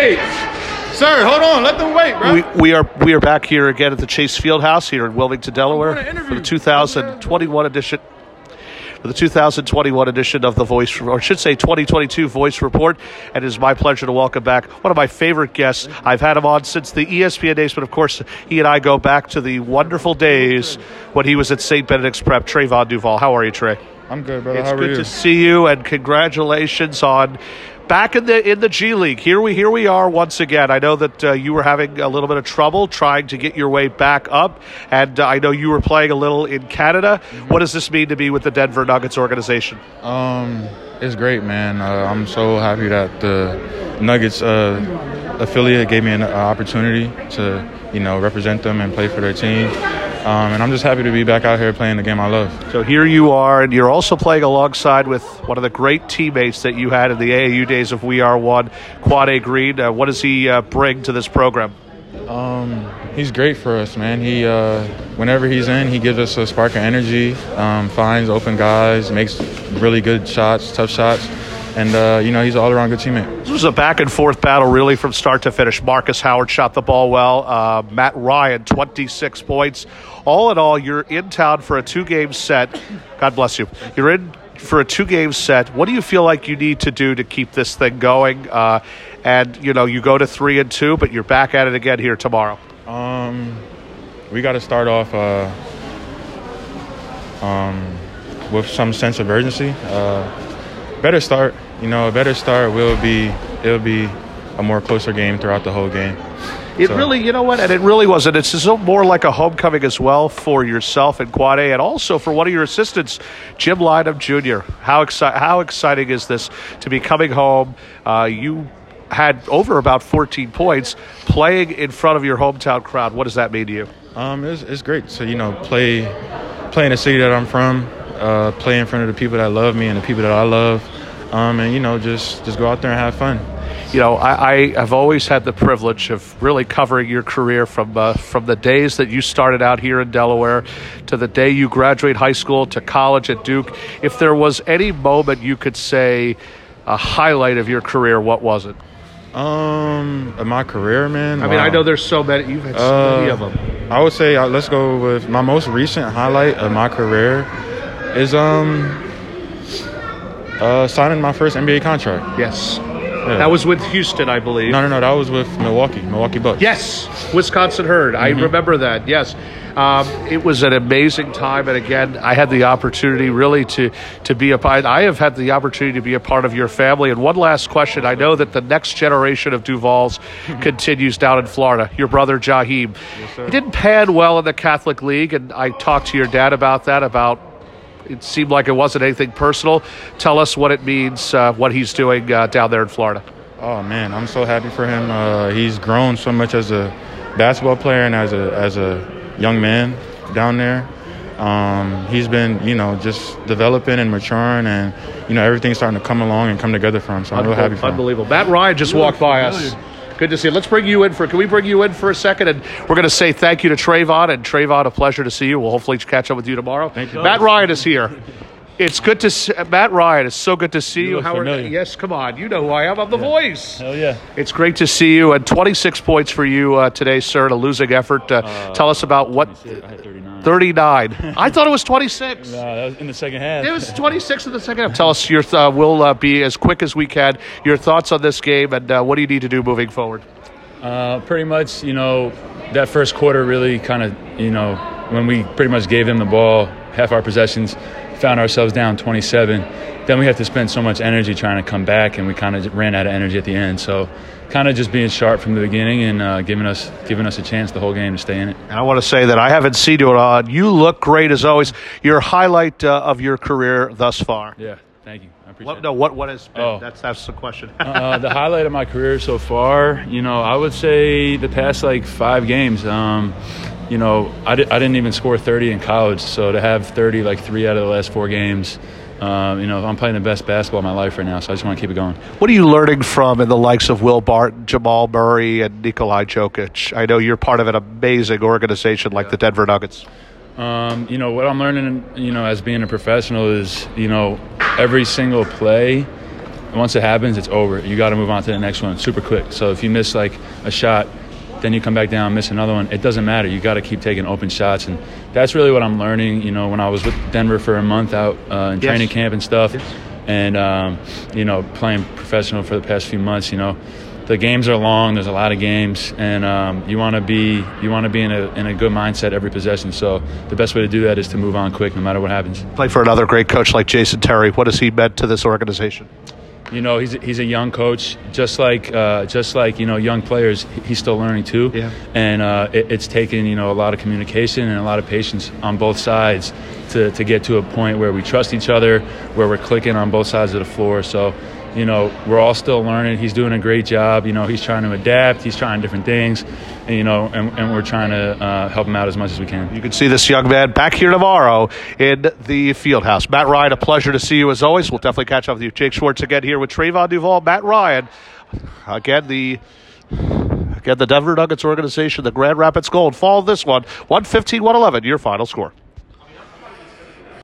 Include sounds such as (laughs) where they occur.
Sir, hold on. Let them wait, bro. We, we are we are back here again at the Chase Field House here in Wilmington, Delaware, doing an interview. for the 2021 edition. For the 2021 edition of the Voice, or I should say 2022 Voice Report, and it is my pleasure to welcome back one of my favorite guests. I've had him on since the ESPN days, but of course, he and I go back to the wonderful days when he was at St. Benedict's Prep. Trevon Duval, how are you, Trey? I'm good, brother. It's How are good you? to see you, and congratulations on back in the in the G League. Here we here we are once again. I know that uh, you were having a little bit of trouble trying to get your way back up, and uh, I know you were playing a little in Canada. What does this mean to be with the Denver Nuggets organization? Um, it's great, man. Uh, I'm so happy that the Nuggets uh, affiliate gave me an uh, opportunity to, you know, represent them and play for their team. Um, and I'm just happy to be back out here playing the game I love. So here you are, and you're also playing alongside with one of the great teammates that you had in the AAU days of We Are One, Quade Green. Uh, what does he uh, bring to this program? Um, he's great for us, man. He, uh, whenever he's in, he gives us a spark of energy, um, finds open guys, makes really good shots, tough shots, and uh, you know he's an all-around good teammate. This was a back and forth battle, really, from start to finish. Marcus Howard shot the ball well. Uh, Matt Ryan, 26 points. All in all, you're in town for a two game set. God bless you. You're in for a two game set. What do you feel like you need to do to keep this thing going? Uh, and, you know, you go to three and two, but you're back at it again here tomorrow. Um, we got to start off uh, um, with some sense of urgency. Better start, you know, a better start will be it'll be a more closer game throughout the whole game. It So- really, you know what, and it really wasn't. It's just more like a homecoming as well for yourself and Quade, and also for one of your assistants, Jim Lynham Jr. How exci- How exciting is this to be coming home? Uh, you had over about 14 points playing in front of your hometown crowd. What does that mean to you? Um, it's, it's great to you know play play in the city that I'm from, uh, play in front of the people that love me and the people that I love, um, and you know just just go out there and have fun. You know, I, I have always had the privilege of really covering your career from uh, from the days that you started out here in Delaware to the day you graduate high school to college at Duke. If there was any moment you could say a highlight of your career, what was it? Um, my career, man. I mean, I know there's so many. You've had so many Uh, of them. I would say uh, let's go with my most recent highlight of my career is um uh signing my first NBA contract. Yes, Yeah. that was with Houston, I believe. no, no, no. That was with Milwaukee, Milwaukee Bucks. Yes, Wisconsin Herd. I remember that. Yes. Um, it was an amazing time, and again, I had the opportunity really to to be a part. I have had the opportunity to be a part of your family. And one last question: I know that the next generation of Duvals (laughs) continues down in Florida. Your brother Jaheim, sir. he didn't pan well in the Catholic League, and I talked to your dad about that. About it seemed like it wasn't anything personal. Tell us what it means, uh, what he's doing uh, down there in Florida. Oh man, I'm so happy for him. Uh, he's grown so much as a basketball player and as a as a young man down there. Um, he's been, you know, just developing and maturing, and you know everything's starting to come along and come together for him. So I'm real happy for him. Unbelievable. Matt Ryan just walked by us. Good to see you. Let's bring you in for. Can we bring you in for a second? And we're going to say thank you to Trevon. And Trevon, a pleasure to see you. We'll hopefully catch up with you tomorrow. Thank you. Matt Ryan is here. It's good to see, Matt Ryan. It's so good to see you. look How are familiar. Yes, come on. You know who I am. I'm the voice. Hell yeah. It's great to see you. And 26 points for you uh, today, sir. In a losing effort. Uh, tell us about what. I had 39. 39. I thought it was (laughs) 26. Uh, that was in the second half. It was 26 in the second half. Tell us your. Th- uh, we'll uh, be as quick as we can. Your thoughts on this game and uh, what do you need to do moving forward? Uh, pretty much, you know, that first quarter really kind of, you know, when we pretty much gave them the ball, half our possessions, found ourselves down 27. Then we had to spend so much energy trying to come back, and we kind of ran out of energy at the end. So, kind of just being sharp from the beginning and uh, giving us giving us a chance the whole game to stay in it. And I want to say that I haven't seen you on. You look great as always. Your highlight uh, of your career thus far. Yeah, thank you. I appreciate What, it. no, what what has been? Oh. That's that's the question. uh, the highlight of my career so far, you know, I would say the past like five games. Um, you know, I, di- I didn't even score 30 in college, so to have 30 like three out of the last four games, um, you know, I'm playing the best basketball of my life right now, so I just want to keep it going. what are you learning from in the likes of Will Barton, Jamal Murray, and Nikolai Jokic? I know you're part of an amazing organization like the Denver Nuggets. Um, you know, what I'm learning, you know, as being a professional is, you know, every single play once it happens, it's over. You got to move on to the next one super quick. So if you miss like a shot, then you come back down, miss another one. It doesn't matter. You got to keep taking open shots, and that's really what I'm learning. You know, when I was with Denver for a month out uh, in Yes. training camp and stuff, Yes. and um, you know, playing professional for the past few months. You know, the games are long. There's a lot of games, and um, you want to be you want to be in a in a good mindset every possession. So the best way to do that is to move on quick, no matter what happens. Play for another great coach like Jason Terry. What has he meant to this organization? You know, he's he's a young coach, just like uh, just like you know young players. He's still learning too, Yeah. and uh, it, it's taken you know a lot of communication and a lot of patience on both sides to to get to a point where we trust each other, where we're clicking on both sides of the floor. So, you know, we're all still learning. He's doing a great job. You know, he's trying to adapt. He's trying different things, and you know, and, and we're trying to uh, help him out as much as we can. You can see this young man back here tomorrow in the field house. Matt Ryan, a pleasure to see you as always. We'll definitely catch up with you. Jake Schwartz again here with Trevon Duval, Matt Ryan. Again, the again the Denver Nuggets organization, the Grand Rapids Gold. Follow this one, 115 111, your final score.